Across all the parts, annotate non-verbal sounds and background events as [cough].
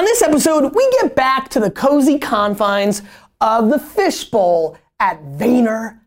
On this episode, we get back to the cozy confines of the fishbowl at Vayner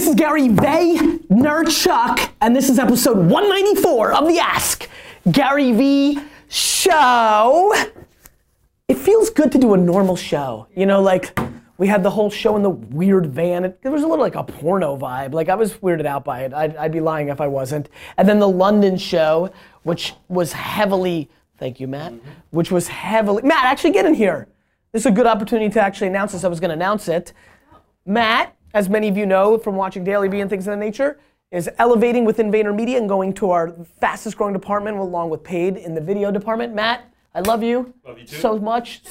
this is Gary Vaynerchuk, and this is episode 194 of the Ask Gary Vee Show. It feels good to do a normal show. You know, like we had the whole show in the weird van. It, was a little like a porno vibe. Like I was weirded out by it. I'd, I'd be lying if I wasn't. And then the London show, which was heavily, thank you, Matt, which was heavily, Matt, actually get in here. This is a good opportunity to actually announce this. I was going to announce it. Matt, as many of you know from watching Daily V and things of that nature, is elevating within VaynerMedia and going to our fastest growing department along with paid in the video department. Matt, I love you, Love you too. so much.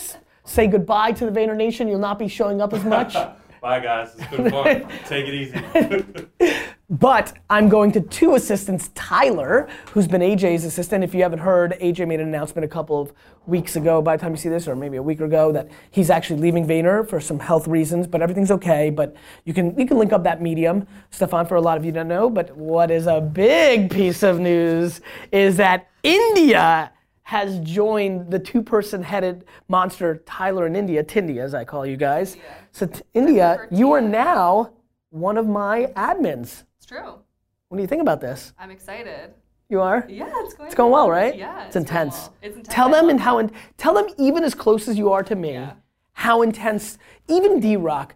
Say goodbye to the Vayner Nation. You'll not be showing up as much. [laughs] Bye guys, it's been fun. [laughs] Take it easy. [laughs] But I'm going to two assistants, Tyler, who's been AJ's assistant. If you haven't heard, AJ made an announcement a couple of weeks ago, by the time you see this, or maybe a week ago, that he's actually leaving Vayner for some health reasons, but everything's okay. But you can you can link up that medium. Stefan, for a lot of you don't know, but what is a big piece of news is that India has joined the two-person headed monster Tyler and India, Tindia as I call you guys. So t- India, you are now one of my admins. It's true. What do you think about this? I'm excited. You are? Yeah, it's going. It's going well, right? Yeah, It's going intense. well. It's intense. Tell them and how in, tell them even as close as you are to me, how intense. Even D Rock,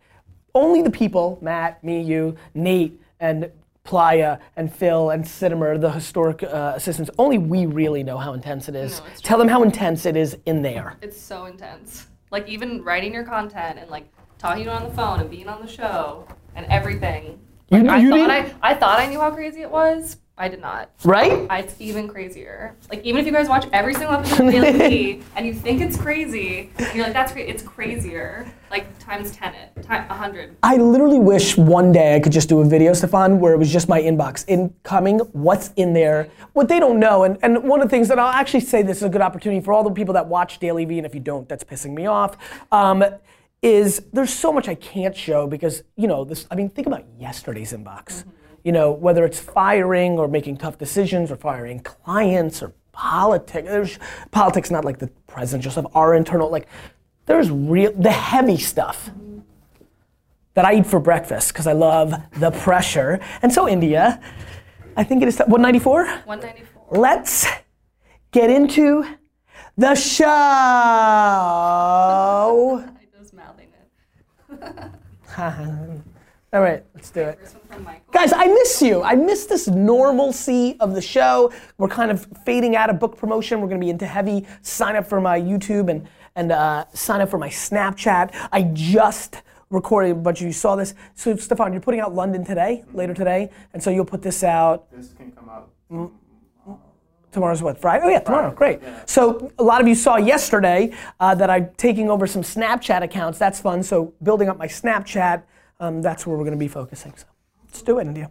only the people, Matt, me, you, Nate, and Playa and Phil and Sittimer, the historic uh, assistants, only we really know how intense it is. No, it's tell them how intense it is in there. It's so intense. Like even writing your content and like talking on the phone and being on the show and everything. You, I you thought I, I thought I knew how crazy it was. I did not. right? I, it's even crazier. Like even if you guys watch every single episode of Daily V [laughs] and you think it's crazy, you're like, that's great. It's crazier. Like times ten it, time a hundred. I literally wish one day I could just do a video, Stefan, where it was just my inbox incoming, what's in there, what they don't know. And, and one of the things that I'll actually say this is a good opportunity for all the people that watch Daily V, and if you don't, that's pissing me off, um, is there's so much I can't show because, you know, this, I mean, think about yesterday's inbox. Mm-hmm. You know, whether it's firing or making tough decisions or firing clients or politics. There's politics, not like the president, just of our internal, like, there's real, the heavy stuff mm-hmm. that I eat for breakfast because I love the pressure. And so, India, I think it is 194. 194. Let's get into the show. [laughs] I just mouthing it. [laughs] All right, let's do it. First one from Michael. Guys, I miss you. I miss this normalcy of the show. We're kind of fading out of book promotion. We're going to be into heavy sign up for my YouTube and and uh, sign up for my Snapchat. I just recorded a bunch of you saw this. So Stefan, you're putting out London today, later today, and so you'll put this out This can come out. Tomorrow's what? Friday? Oh yeah, tomorrow. Great. So a lot of you saw yesterday uh, that I'm taking over some Snapchat accounts. That's fun. So building up my Snapchat, um, that's where we're going to be focusing. So let's do it, India.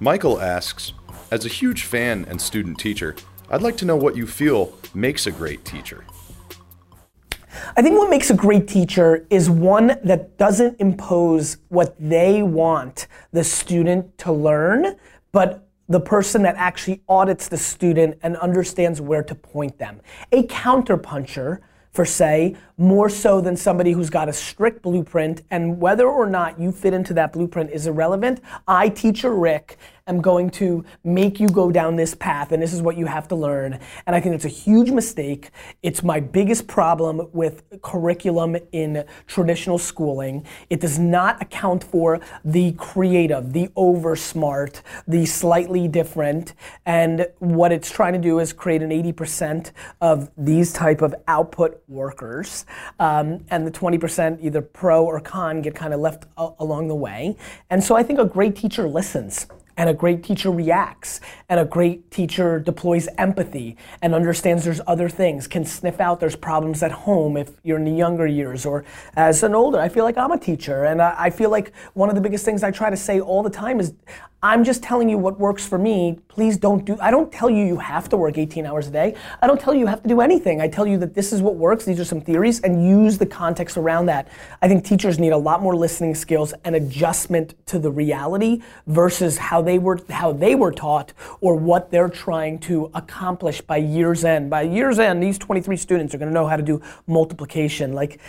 Michael asks, as a huge fan and student teacher, I'd like to know what you feel makes a great teacher. I think what makes a great teacher is one that doesn't impose what they want the student to learn, but the person that actually audits the student and understands where to point them. A counterpuncher, for say, more so than somebody who's got a strict blueprint, and whether or not you fit into that blueprint is irrelevant. I, teacher Rick, am going to make you go down this path, and this is what you have to learn. And I think it's a huge mistake. It's my biggest problem with curriculum in traditional schooling. It does not account for the creative, the over smart, the slightly different. And what it's trying to do is create an 80% of these type of output workers. Um, and the 20% either pro or con get kind of left a- along the way. And so I think a great teacher listens and a great teacher reacts and a great teacher deploys empathy and understands there's other things can sniff out there's problems at home if you're in the younger years or as an older. I feel like i'm a teacher and i, feel like one of the biggest things i try to say all the time is I'm just telling you what works for me. Please don't do, I don't tell you you have to work 18 hours a day. I don't tell you you have to do anything. I tell you that this is what works, these are some theories, and use the context around that. I think teachers need a lot more listening skills and adjustment to the reality versus how they were, how they were taught or what they're trying to accomplish by year's end. By year's end, these 23 students are gonna know how to do multiplication. Like,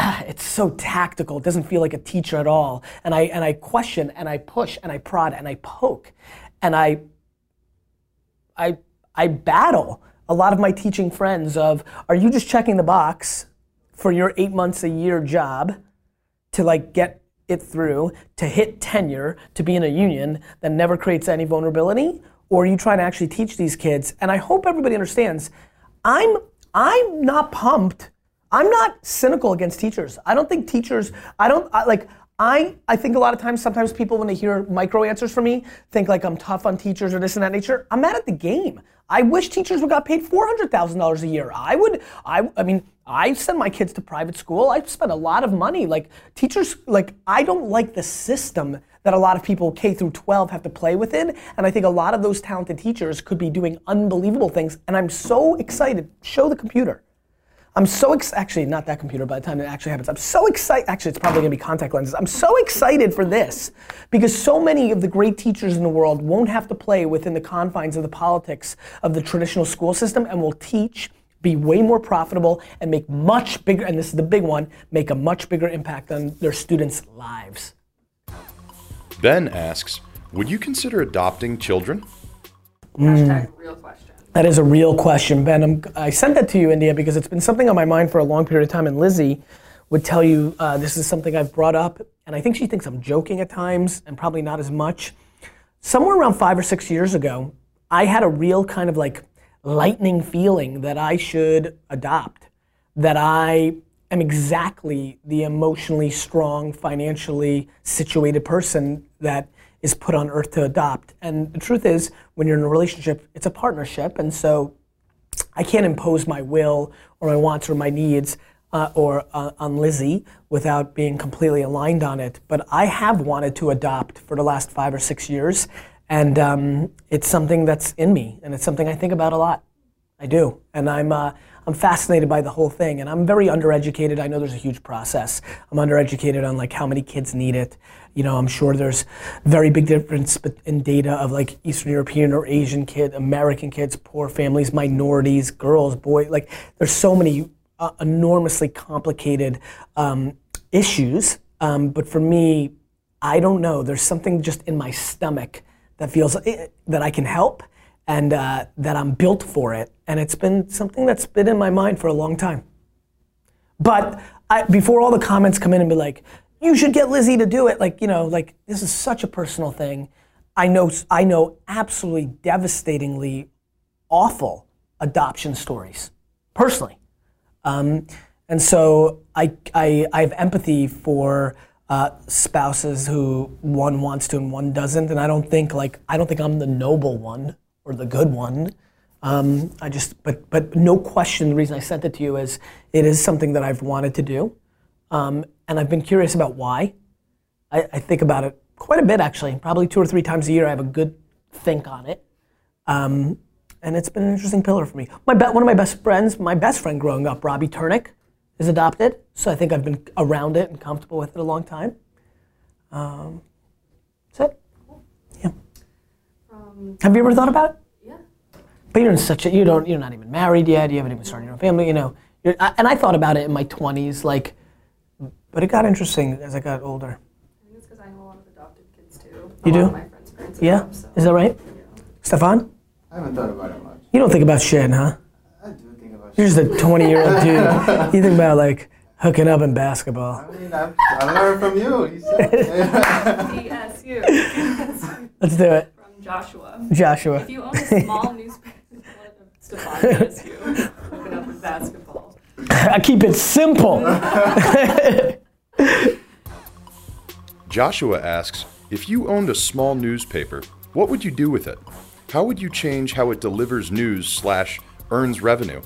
[sighs] it's so tactical. It doesn't feel like a teacher at all. And I and I question and I push and I prod and I poke, and I I I battle a lot of my teaching friends of are you just checking the box for your eight months a year job to like get it through to hit tenure to be in a union that never creates any vulnerability or are you trying to actually teach these kids and i hope everybody understands i'm i'm not pumped I'm not cynical against teachers. I don't think teachers, I don't, I, like, I, I think a lot of times, sometimes people, when they hear micro answers from me, think like I'm tough on teachers or this and that nature. I'm mad at the game. I wish teachers would got paid $400,000 a year. I would, I, I mean, I send my kids to private school. I spend a lot of money. Like, teachers, like, I don't like the system that a lot of people K through 12 have to play within. And I think a lot of those talented teachers could be doing unbelievable things. And I'm so excited. Show the computer. I'm so ex- actually not that computer by the time it actually happens. I'm so excited. Actually, it's probably gonna be contact lenses. I'm so excited for this because so many of the great teachers in the world won't have to play within the confines of the politics of the traditional school system and will teach, be way more profitable, and make much bigger. And this is the big one: make a much bigger impact on their students' lives. Ben asks, would you consider adopting children? Hashtag real question. That is a real question, Ben. I'm, I sent that to you, India, because it's been something on my mind for a long period of time. And Lizzie would tell you uh, this is something I've brought up, and I think she thinks I'm joking at times, and probably not as much. Somewhere around five or six years ago, I had a real kind of like lightning feeling that I should adopt, that I am exactly the emotionally strong, financially situated person that is put on earth to adopt. And the truth is, when you're in a relationship, it's a partnership. And so I can't impose my will or my wants or my needs uh, or uh, on Lizzie without being completely aligned on it. But I have wanted to adopt for the last five or six years. And um, it's something that's in me, and it's something I think about a lot. I do. And I'm, uh, I'm fascinated by the whole thing. And I'm very undereducated. I know there's a huge process. I'm undereducated on like how many kids need it. You know, I'm sure there's very big difference in data of like Eastern European or Asian kid, American kids, poor families, minorities, girls, boys. Like there's so many uh, enormously complicated um, issues. Um, but for me, I don't know. There's something just in my stomach that feels eh, that I can help and uh, that I'm built for it. And it's been something that's been in my mind for a long time. But I, before all the comments come in and be like, you should get Lizzie to do it, like, you know, like this is such a personal thing. I know, I know absolutely devastatingly awful adoption stories, personally. Um, and so I, I, I have empathy for uh, spouses who one wants to and one doesn't. And I don't think like, I don't think I'm the noble one or the good one. Um, I just, but, but no question, the reason I sent it to you is it is something that I've wanted to do. Um, and I've been curious about why. I, I, think about it quite a bit actually. Probably two or three times a year, I have a good think on it. Um, and it's been an interesting pillar for me. My be- one of my best friends, my best friend growing up, Robbie Turnick, is adopted. So I think I've been around it and comfortable with it a long time. Um, that's it. Yeah. Um, Have you ever thought about it? yeah. But you're in such a you don't you're not even married yet. You haven't even started your own family. You know. You're, I, and I thought about it in my 20s, like, but it got interesting as I got older. I think it's because I know a lot of adopted kids too. You a do? Of my friends' parents Yeah, adopt, so. is that right? Yeah. Stefan, I haven't thought about it much. you don't think about shit, huh? I do think about shit. You're it. just a 20 year old dude. [laughs] You think about like hooking up in basketball. I mean, I've, I learned from you. You said. [laughs] DSU. DSU. Let's do it, From Joshua. Joshua. If you own a small [laughs] newspaper, [laughs] Stefan DSU. Looking up at basketball. I keep it simple. [laughs] Joshua asks, if you owned a small newspaper, What would you do with it? How would you change how it delivers news slash earns revenue?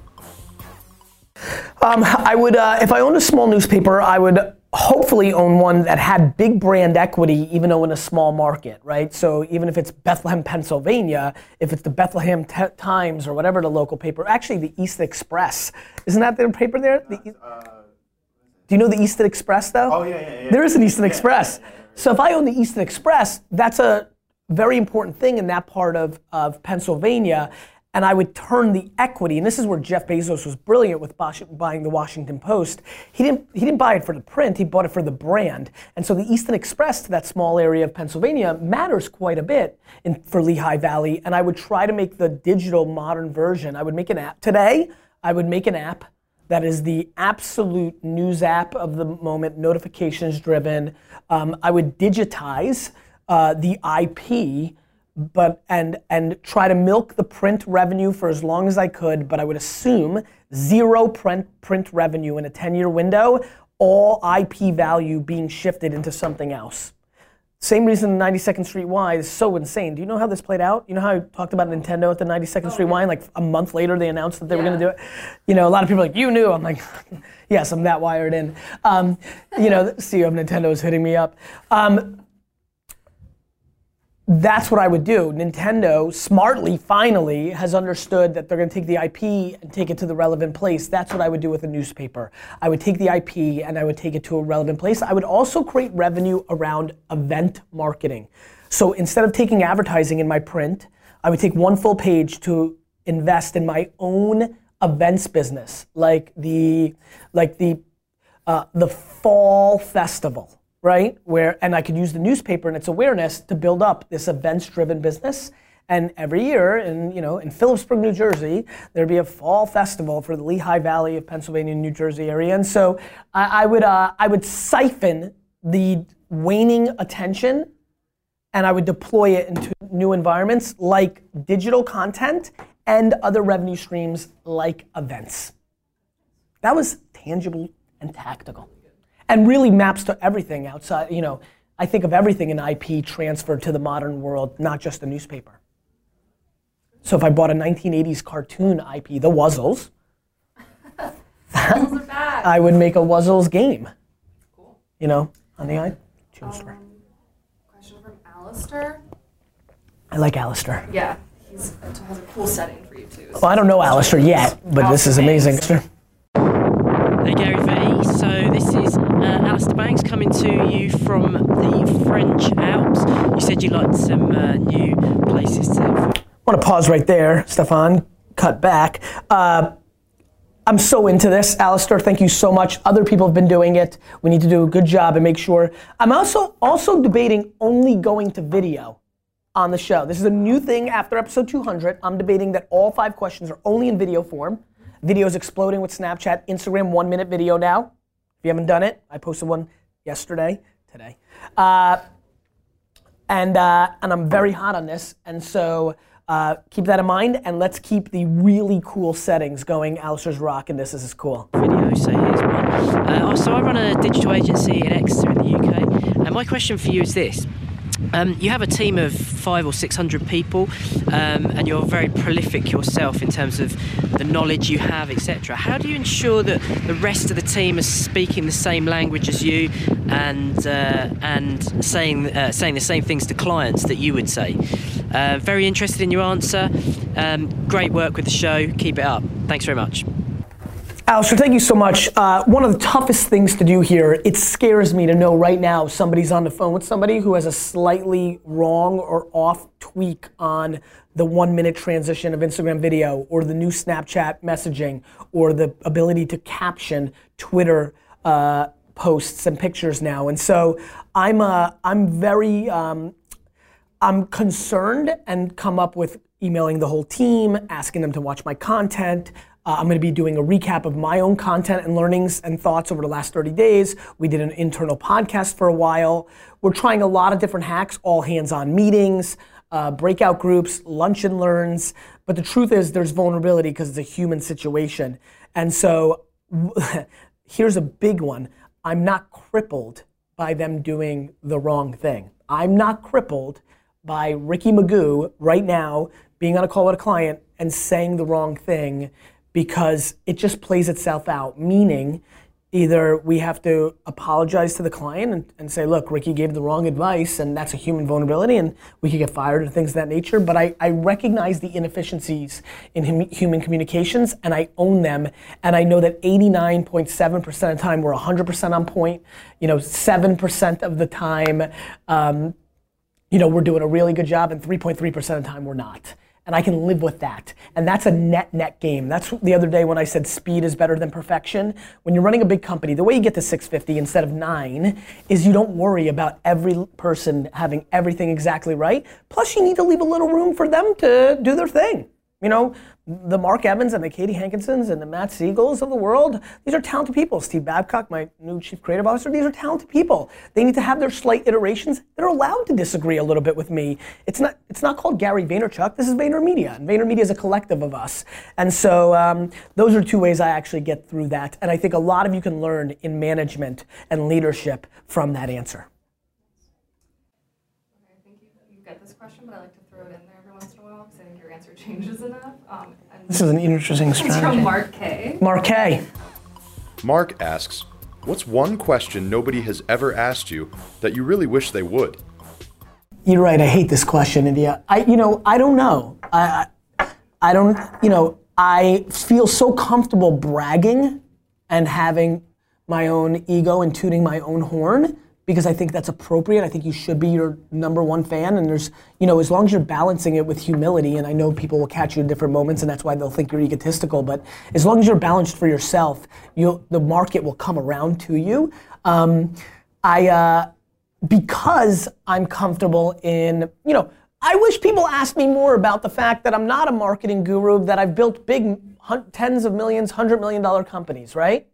Um, I would, uh, if I owned a small newspaper, I would hopefully own one that had big brand equity, even though in a small market, right? So even if it's Bethlehem, Pennsylvania, if it's the Bethlehem T- Times or whatever the local paper, actually the East Express, isn't that their paper there? The, E- uh, do you know the Easton Express though? Oh, yeah, yeah, yeah. There is an Easton Yeah, Express. yeah, yeah. So if I own the Easton Express, that's a very important thing in that part of, of Pennsylvania. And I would turn the equity, and this is where Jeff Bezos was brilliant with buying the Washington Post. He didn't, he didn't buy it for the print, he bought it for the brand. And so the Easton Express to that small area of Pennsylvania matters quite a bit in, for Lehigh Valley. And I would try to make the digital modern version. I would make an app. Today, I would make an app that is the absolute news app of the moment, notifications driven. Um, I would digitize uh, the IP, but and and try to milk the print revenue for as long as I could. But I would assume zero print print revenue in a 10-year window, all IP value being shifted into something else. Same reason 92nd Street Y is so insane. Do you know how this played out? You know how I talked about Nintendo at the 92nd Street Y, and like a month later they announced that they were going to do it. You know, a lot of people are like, you knew. I'm like, [laughs] yes, I'm that wired in. Um, you know, the CEO of Nintendo is hitting me up. Um, that's what I would do. Nintendo smartly, finally, has understood that they're going to take the IP and take it to the relevant place. That's what I would do with a newspaper. I would take the IP and I would take it to a relevant place. I would also create revenue around event marketing. So instead of taking advertising in my print, I would take one full page to invest in my own events business, like the like the uh, the fall festival, right? Where and I could use the newspaper and its awareness to build up this events-driven business. And every year, in you know, in Phillipsburg, New Jersey, there'd be a fall festival for the Lehigh Valley of Pennsylvania and New Jersey area. And so I, I would uh, I would siphon the waning attention and I would deploy it into new environments like digital content and other revenue streams like events. That was tangible and tactical. And really maps to everything outside, you know, I think of everything in IP transferred to the modern world, not just a newspaper. So if I bought a 1980s cartoon IP, The Wuzzles, Those are bad. [laughs] I would make a Wuzzles game. You know, on the iTunes um, store. Question from Alistair. I like Alistair. Yeah, he's has a cool setting for you too. Well, I don't know Alistair yet, but this is amazing Gary Vee, so this is uh, Alistair Banks coming to you from the French Alps. You said you liked some uh, new places to. I want to pause right there, Stefan. Cut back. Uh, I'm so into this, Alistair. Thank you so much. Other people have been doing it. We need to do a good job and make sure. I'm also also debating only going to video on the show. This is a new thing after episode 200. I'm debating that all five questions are only in video form. Video is exploding with Snapchat, Instagram, one minute video now. If you haven't done it, I posted one yesterday, today. Uh, and uh, and I'm very hot on this. And so uh, keep that in mind, and let's keep the really cool settings going. Alistair's rocking this. This is cool. video, so here's one. Uh, so I run a digital agency in Exeter in the UK, and my question for you is this. Um, you have a team of five or six hundred people, um, and you're very prolific yourself in terms of the knowledge you have, etc. How do you ensure that the rest of the team is speaking the same language as you, and uh, and saying uh, saying the same things to clients that you would say? Uh, very interested in your answer. Um, great work with the show. Keep it up. Thanks very much. Alistair, thank you so much. Uh, one of the toughest things to do here, it scares me to know right now somebody's on the phone with somebody who has a slightly wrong or off tweak on the one minute transition of Instagram video or the new Snapchat messaging or the ability to caption Twitter uh, posts and pictures now. And so I'm, uh, I'm very, um, I'm concerned and come up with emailing the whole team, asking them to watch my content. Uh, I'm going to be doing a recap of my own content and learnings and thoughts over the last 30 days. We did an internal podcast for a while. We're trying a lot of different hacks, all hands on meetings, uh, breakout groups, lunch and learns. But the truth is, there's vulnerability because it's a human situation. And so [laughs] here's a big one I'm not crippled by them doing the wrong thing. I'm not crippled by Ricky Magoo right now being on a call with a client and saying the wrong thing because it just plays itself out. Meaning, either we have to apologize to the client and, and say, look, Ricky gave the wrong advice, and that's a human vulnerability, and we could get fired and things of that nature. But I, I recognize the inefficiencies in hum- human communications, and I own them. And I know that 89.7% of the time we're 100% on point. You know, 7% of the time, um, you know, we're doing a really good job, and 3.3% of the time we're not. And I can live with that. And that's a net net game. That's the other day when I said speed is better than perfection. When you're running a big company, the way you get to 650 instead of nine is you don't worry about every person having everything exactly right. Plus, you need to leave a little room for them to do their thing. You know, the Mark Evans and the Katie Hankinsons and the Matt Siegels of the world, these are talented people. Steve Babcock, my new chief creative officer, these are talented people. They need to have their slight iterations. They're allowed to disagree a little bit with me. It's not, it's not called Gary Vaynerchuk. This is VaynerMedia. And VaynerMedia is a collective of us. And so um, those are two ways I actually get through that. And I think a lot of you can learn in management and leadership from that answer. I think you, you get this question, but I like to throw it in there every once in a while because I think your answer changes enough. Um, and This is an interesting it's from. Mark K. Mark K. Mark asks, What's one question nobody has ever asked you that you really wish they would? You're right. I hate this question, India. I, you know, I don't know. I, I, I don't. You know, I feel so comfortable bragging and having my own ego and tooting my own horn because I think that's appropriate. I think you should be your number one fan, and there's, you know, as long as you're balancing it with humility. And I know people will catch you in different moments, and that's why they'll think you're egotistical. But as long as you're balanced for yourself, you the market will come around to you. Um, I. Uh, because I'm comfortable in, you know, I wish people asked me more about the fact that I'm not a marketing guru, that I've built big tens of millions, hundred million dollar companies, right?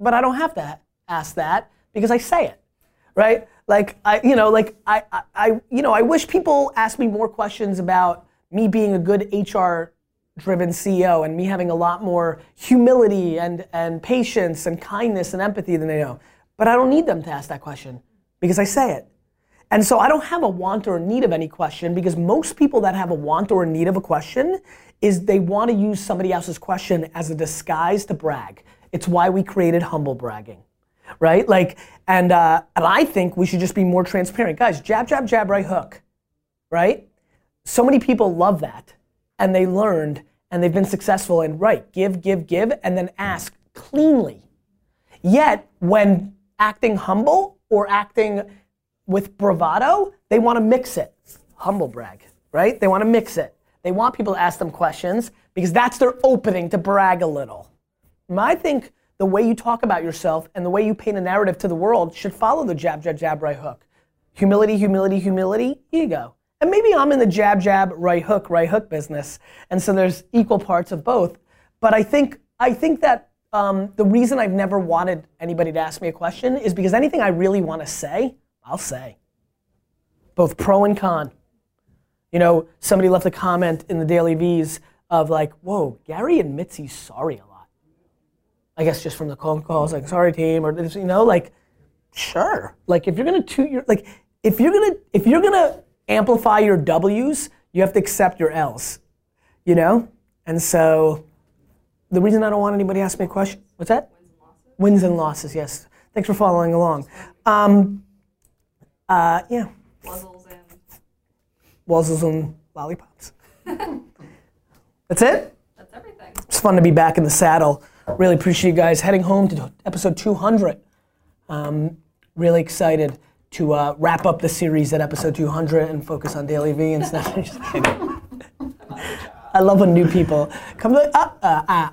But I don't have to ask that because I say it, right? Like I, you know, like I, I, I you know, I wish people asked me more questions about me being a good HR driven CEO and me having a lot more humility and, and patience and kindness and empathy than they know. But I don't need them to ask that question because I say it. And so I don't have a want or a need of any question because most people that have a want or a need of a question is they want to use somebody else's question as a disguise to brag. It's why we created humble bragging, right? Like, and uh, and I think we should just be more transparent, guys. Jab, jab, jab, right hook, right? So many people love that, and they learned and they've been successful And right give, give, give, and then ask cleanly. Yet when acting humble or acting with bravado, they want to mix it. Humble brag, right? They want to mix it. They want people to ask them questions because that's their opening to brag a little. I think the way you talk about yourself and the way you paint a narrative to the world should follow the jab, jab, jab, right hook. Humility, humility, humility, ego. And maybe I'm in the jab, jab, right hook, right hook business. And so there's equal parts of both. But I think I think that um, the reason I've never wanted anybody to ask me a question is because anything I really want to say, I'll say. Both pro and con. You know, somebody left a comment in the Daily V's of like, whoa, Gary admits he's sorry a lot. I guess just from the phone calls, like, sorry team, or this, you know, like, sure. Like if you're gonna toot your like if you're gonna if you're gonna amplify your W's, you have to accept your L's. You know? And so the reason I don't want anybody to ask me a question, what's that? Wins and losses, yes. Thanks for following along. Um, uh, yeah, Puzzles and Wuzzles and lollipops. [laughs] That's it? that's everything. It's fun to be back in the saddle. Really appreciate you guys heading home to episode 200. Um, really excited to uh, wrap up the series at episode 200 and focus on Daily V and stuff. [laughs] I love when new people come to uh, uh, uh.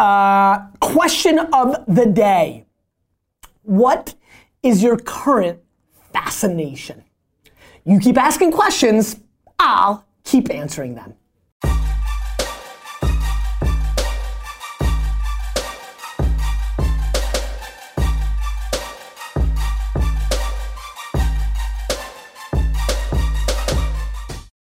Uh, question of the day. What is your current fascination? You keep asking questions, I'll keep answering them.